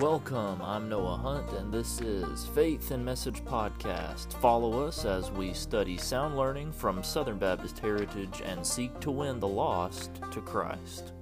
Welcome, I'm Noah Hunt, and this is Faith and Message Podcast. Follow us as we study sound learning from Southern Baptist heritage and seek to win the lost to Christ.